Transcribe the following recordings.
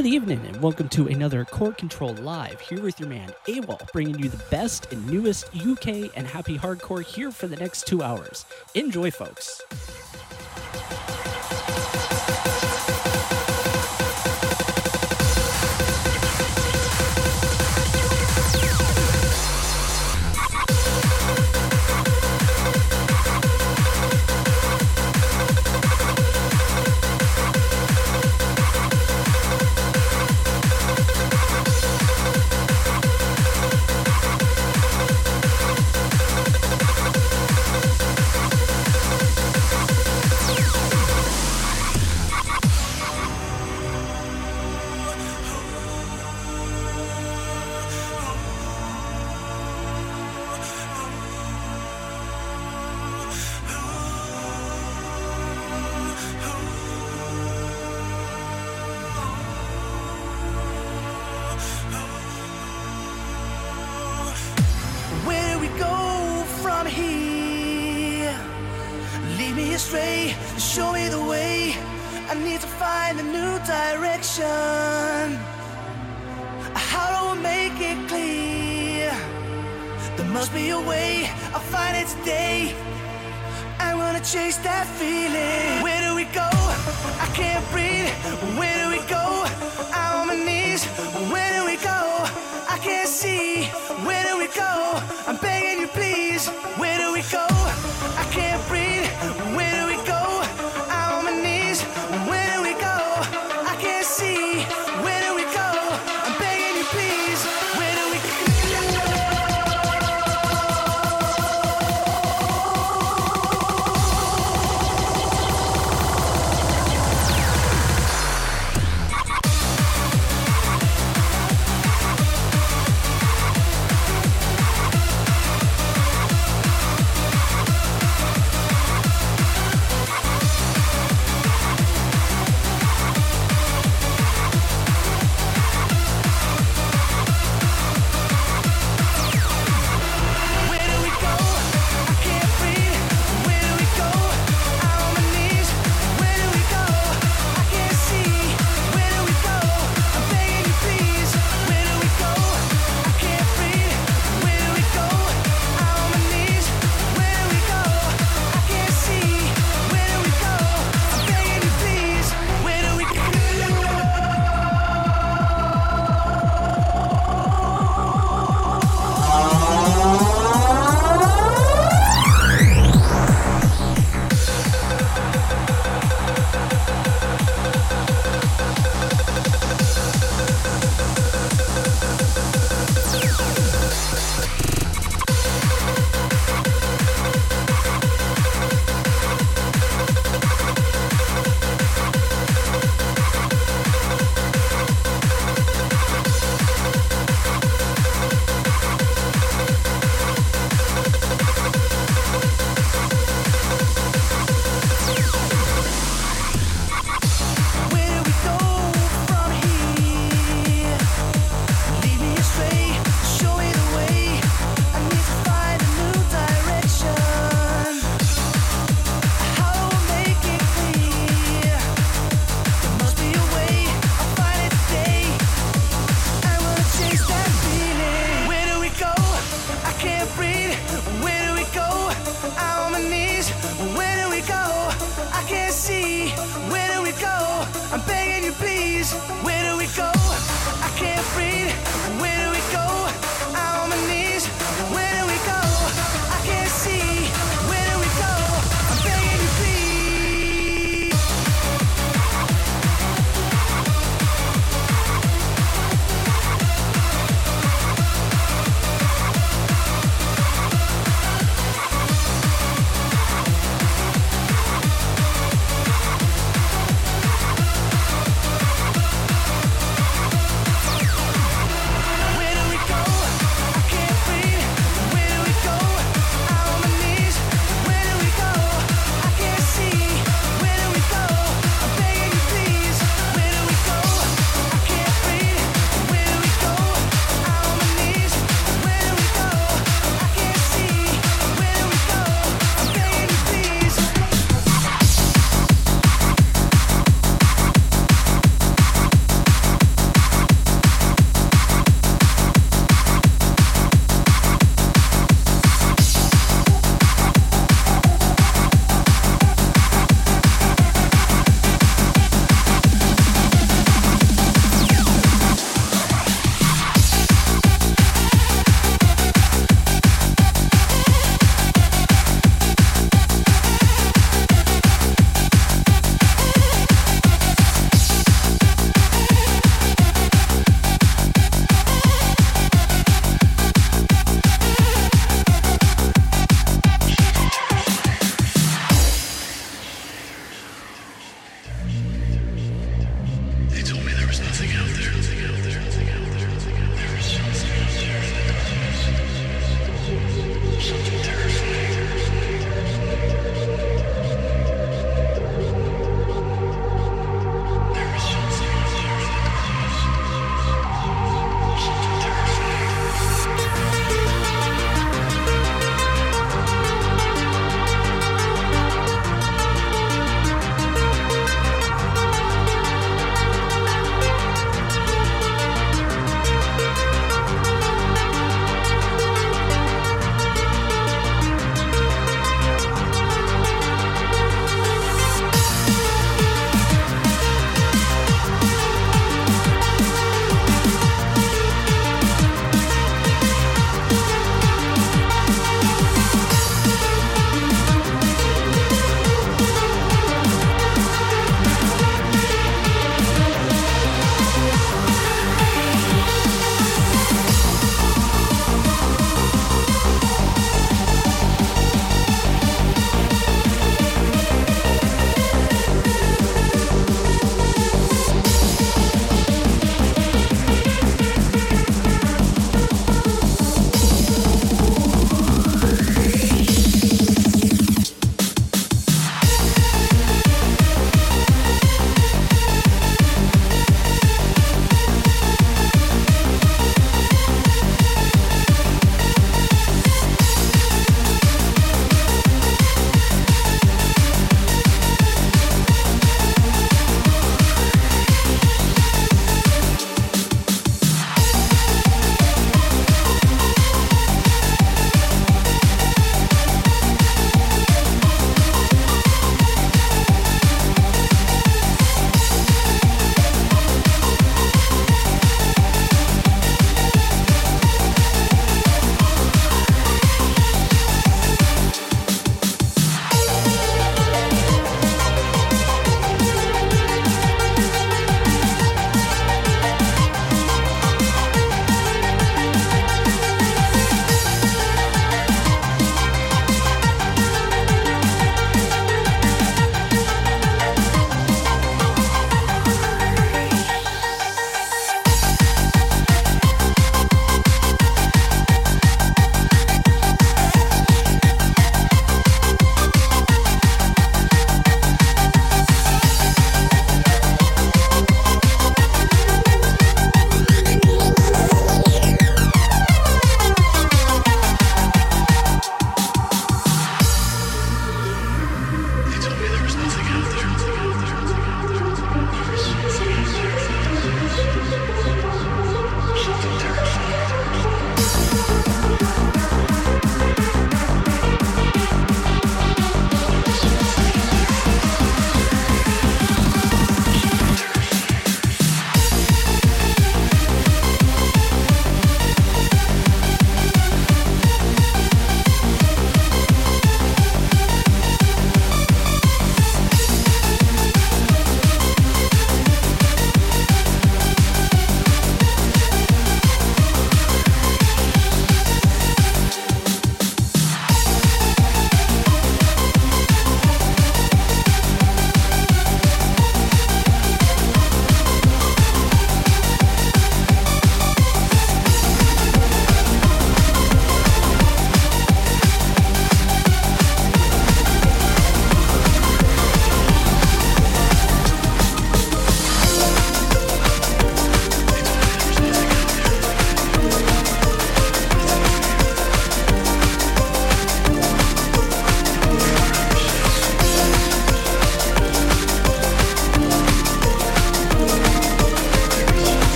Good evening, and welcome to another Core Control Live here with your man AWOL, bringing you the best and newest UK and happy hardcore here for the next two hours. Enjoy, folks.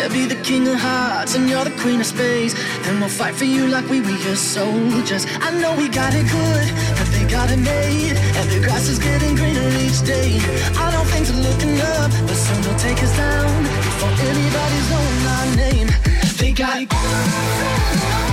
They'll be the king of hearts and you're the queen of space. Then we'll fight for you like we were your soldiers. I know we got it good, but they got it made. And the grass is getting greener each day. I don't think they're looking up, but soon they'll take us down before anybody's known our name. They got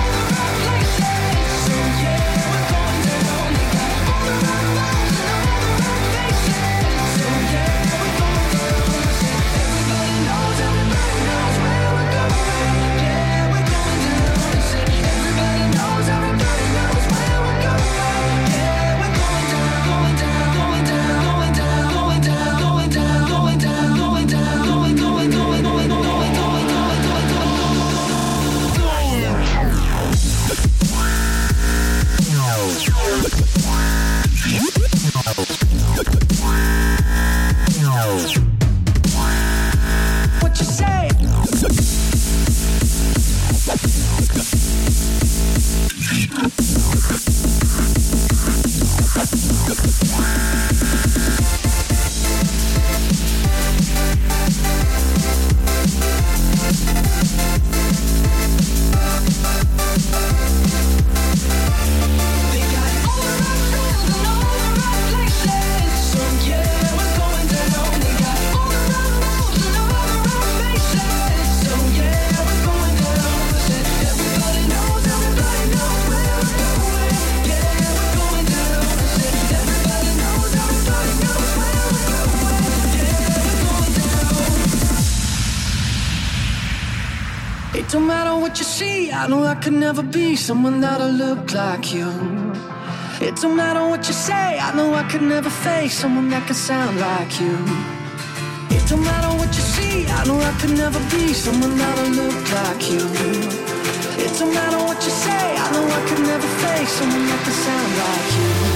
I could never be someone that'll look like you. It don't matter what you say. I know I could never face someone that could sound like you. It don't matter what you see. I know I could never be someone that'll look like you. It don't matter what you say. I know I could never face someone that could sound like you.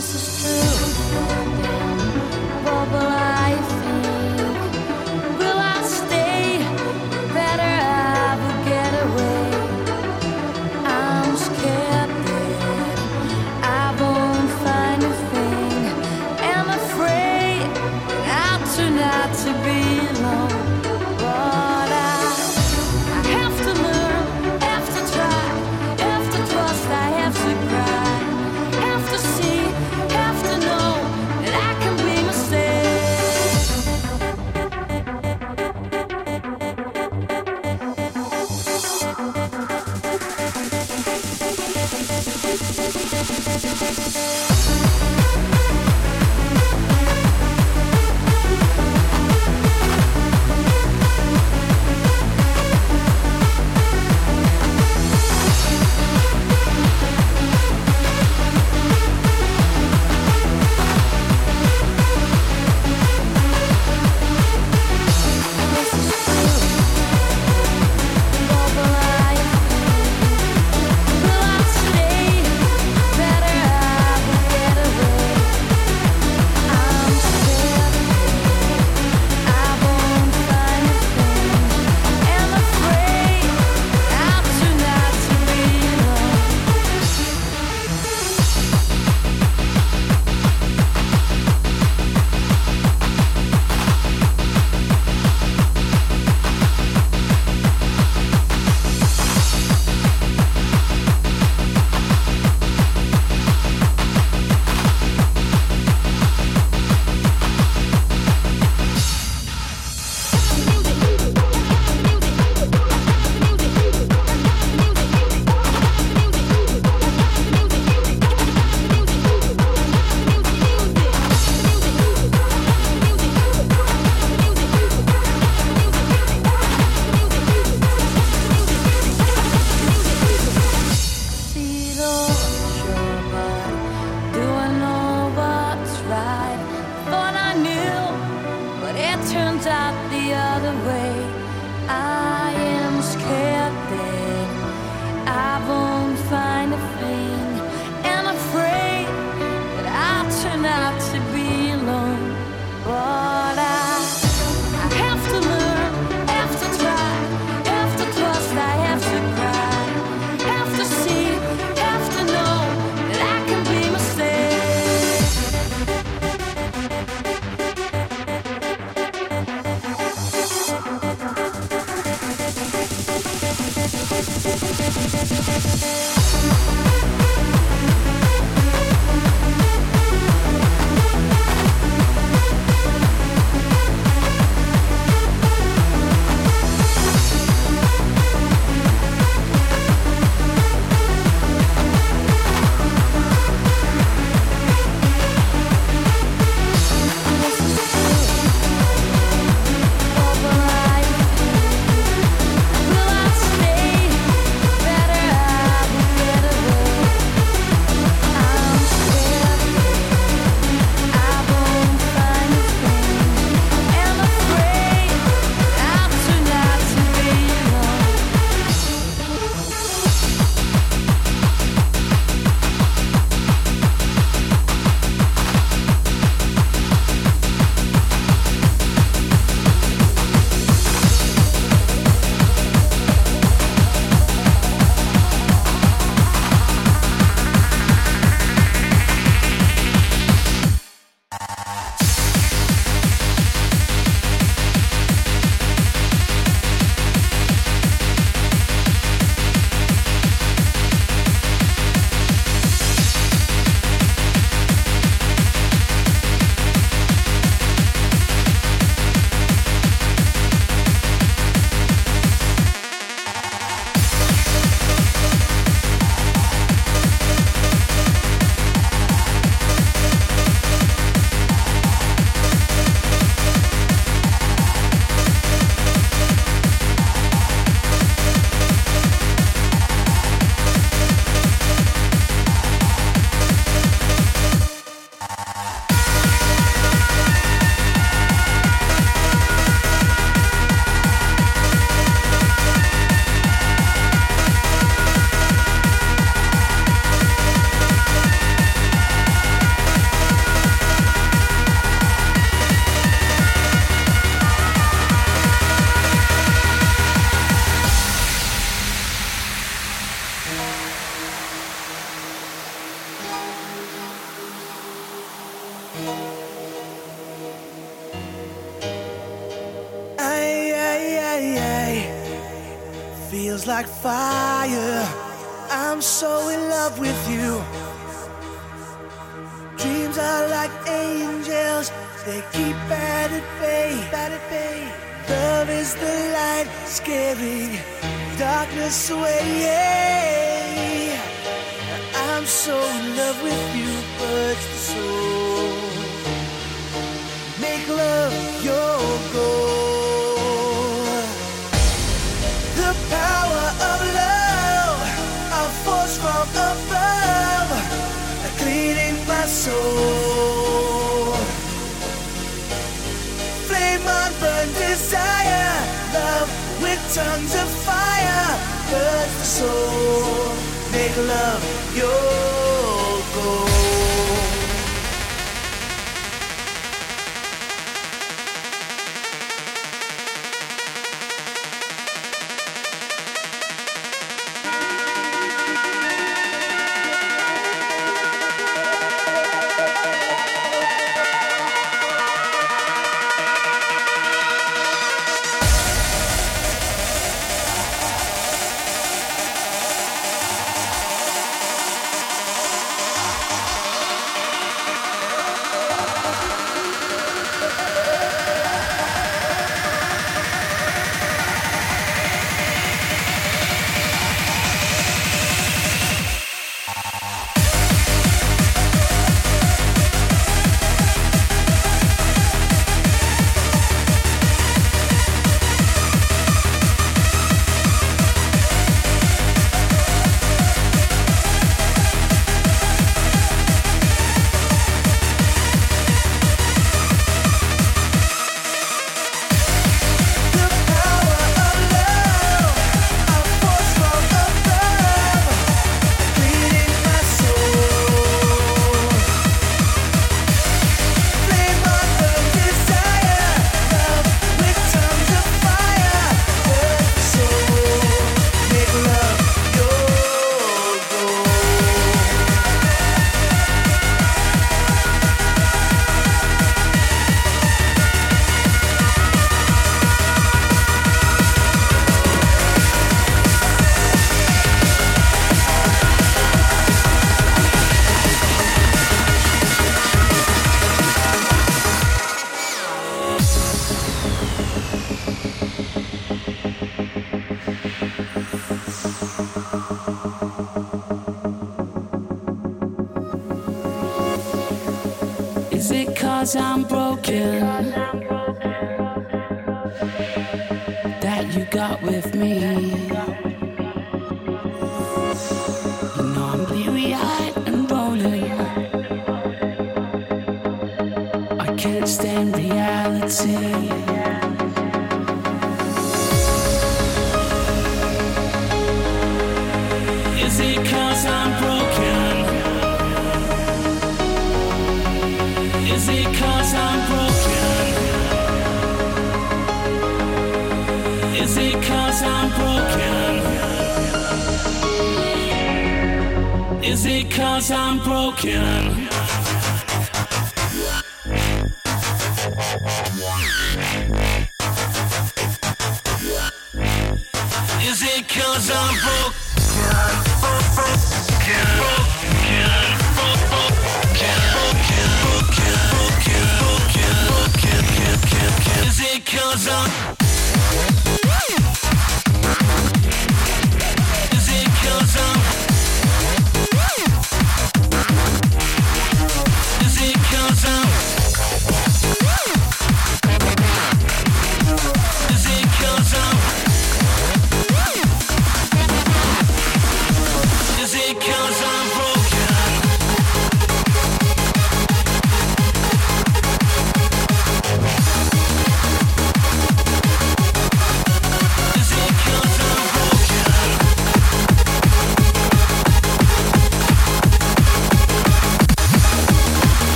this is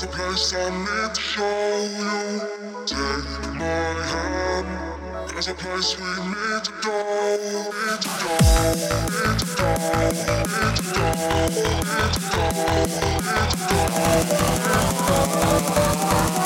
there's a place I need to show you. Take my hand, there's a place we need to go. Need to go, need to go, need to go, need to go,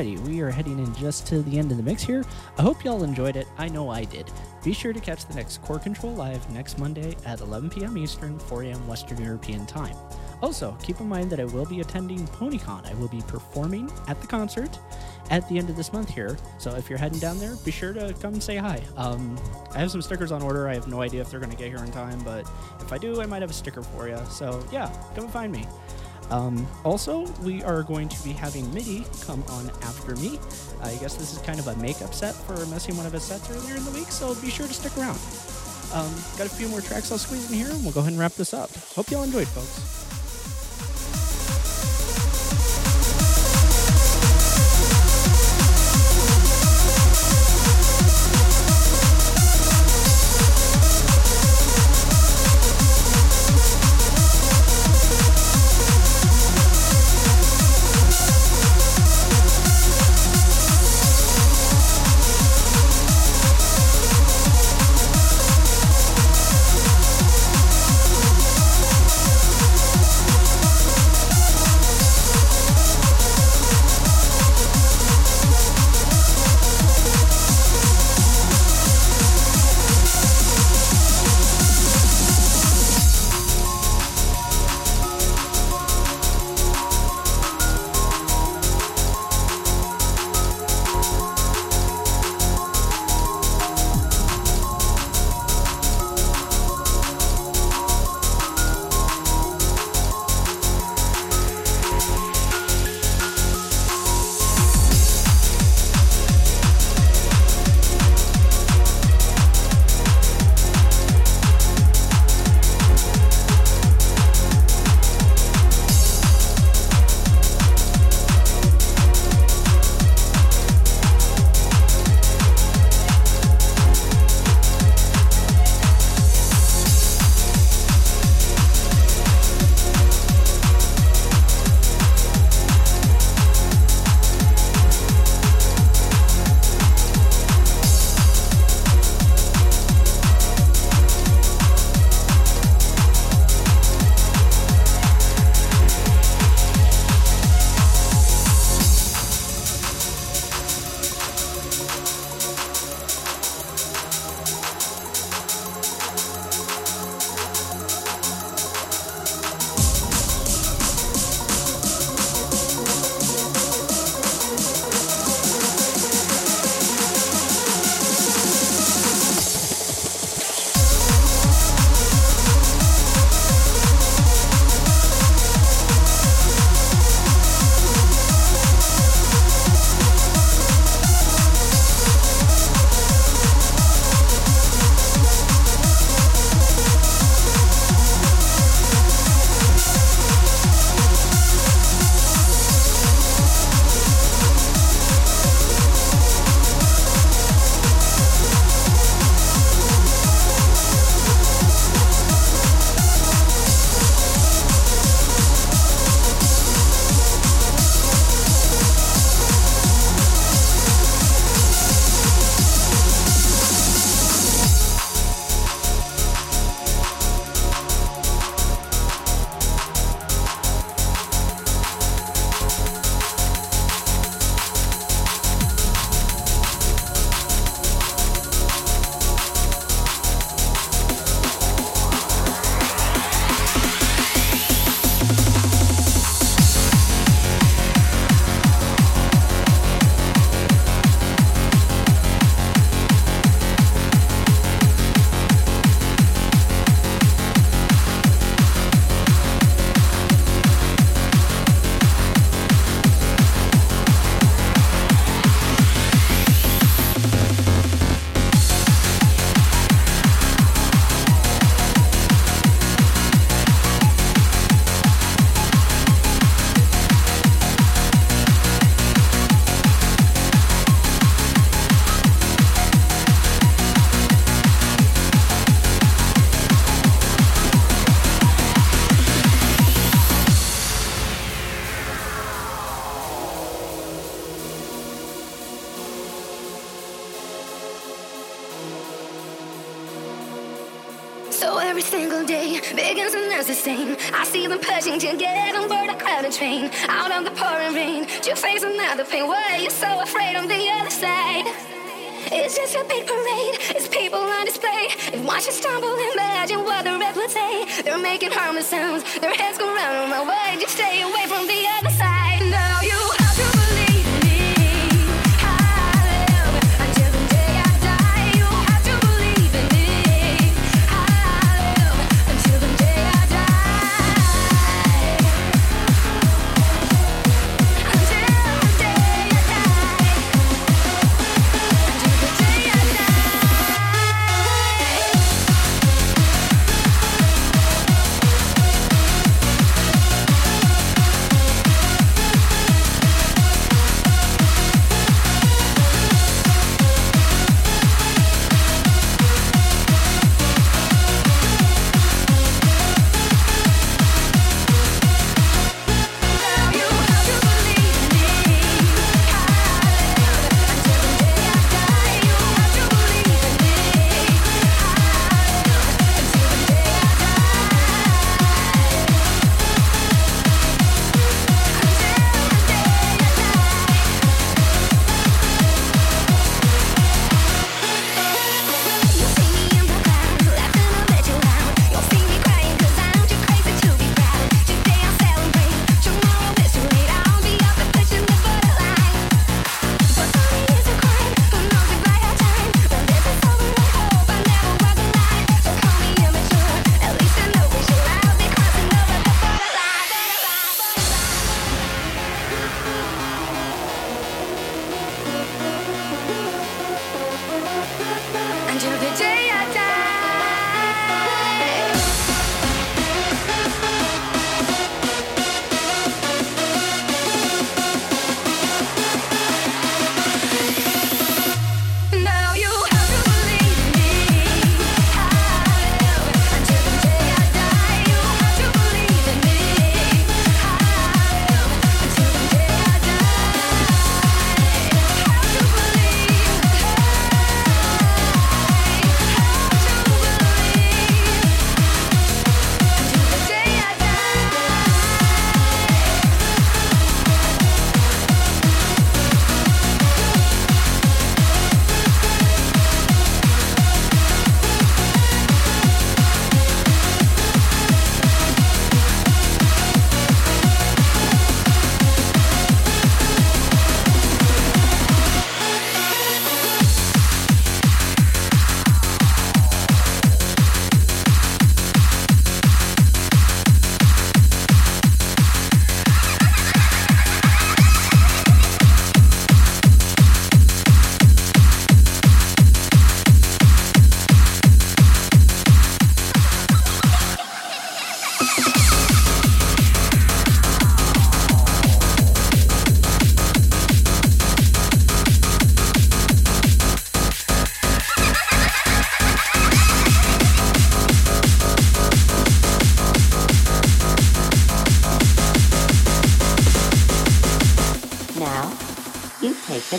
Alrighty, we are heading in just to the end of the mix here. I hope y'all enjoyed it. I know I did. Be sure to catch the next Core Control Live next Monday at 11 p.m. Eastern, 4 a.m. Western European Time. Also, keep in mind that I will be attending PonyCon. I will be performing at the concert at the end of this month here. So if you're heading down there, be sure to come say hi. Um, I have some stickers on order. I have no idea if they're going to get here in time, but if I do, I might have a sticker for you. So yeah, come find me. Um, also, we are going to be having MIDI come on after me. I guess this is kind of a makeup set for messing one of his sets earlier in the week, so be sure to stick around. Um, got a few more tracks I'll squeeze in here, and we'll go ahead and wrap this up. Hope y'all enjoyed, folks.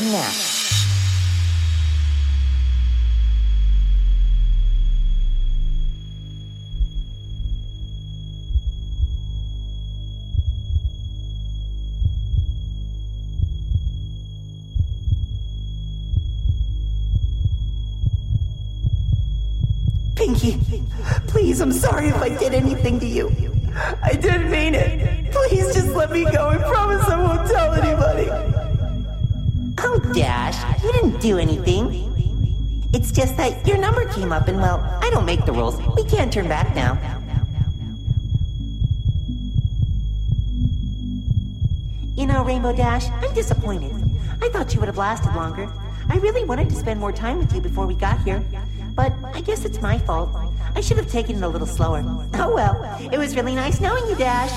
now. Pinkie, please, I'm sorry if I did anything to you. I didn't mean it. Please just let me go. I promise I won't tell anybody. Oh, Dash, you didn't do anything. It's just that your number came up, and well, I don't make the rules. We can't turn back now. You know, Rainbow Dash, I'm disappointed. I thought you would have lasted longer. I really wanted to spend more time with you before we got here. But I guess it's my fault. I should have taken it a little slower. Oh well, it was really nice knowing you, Dash.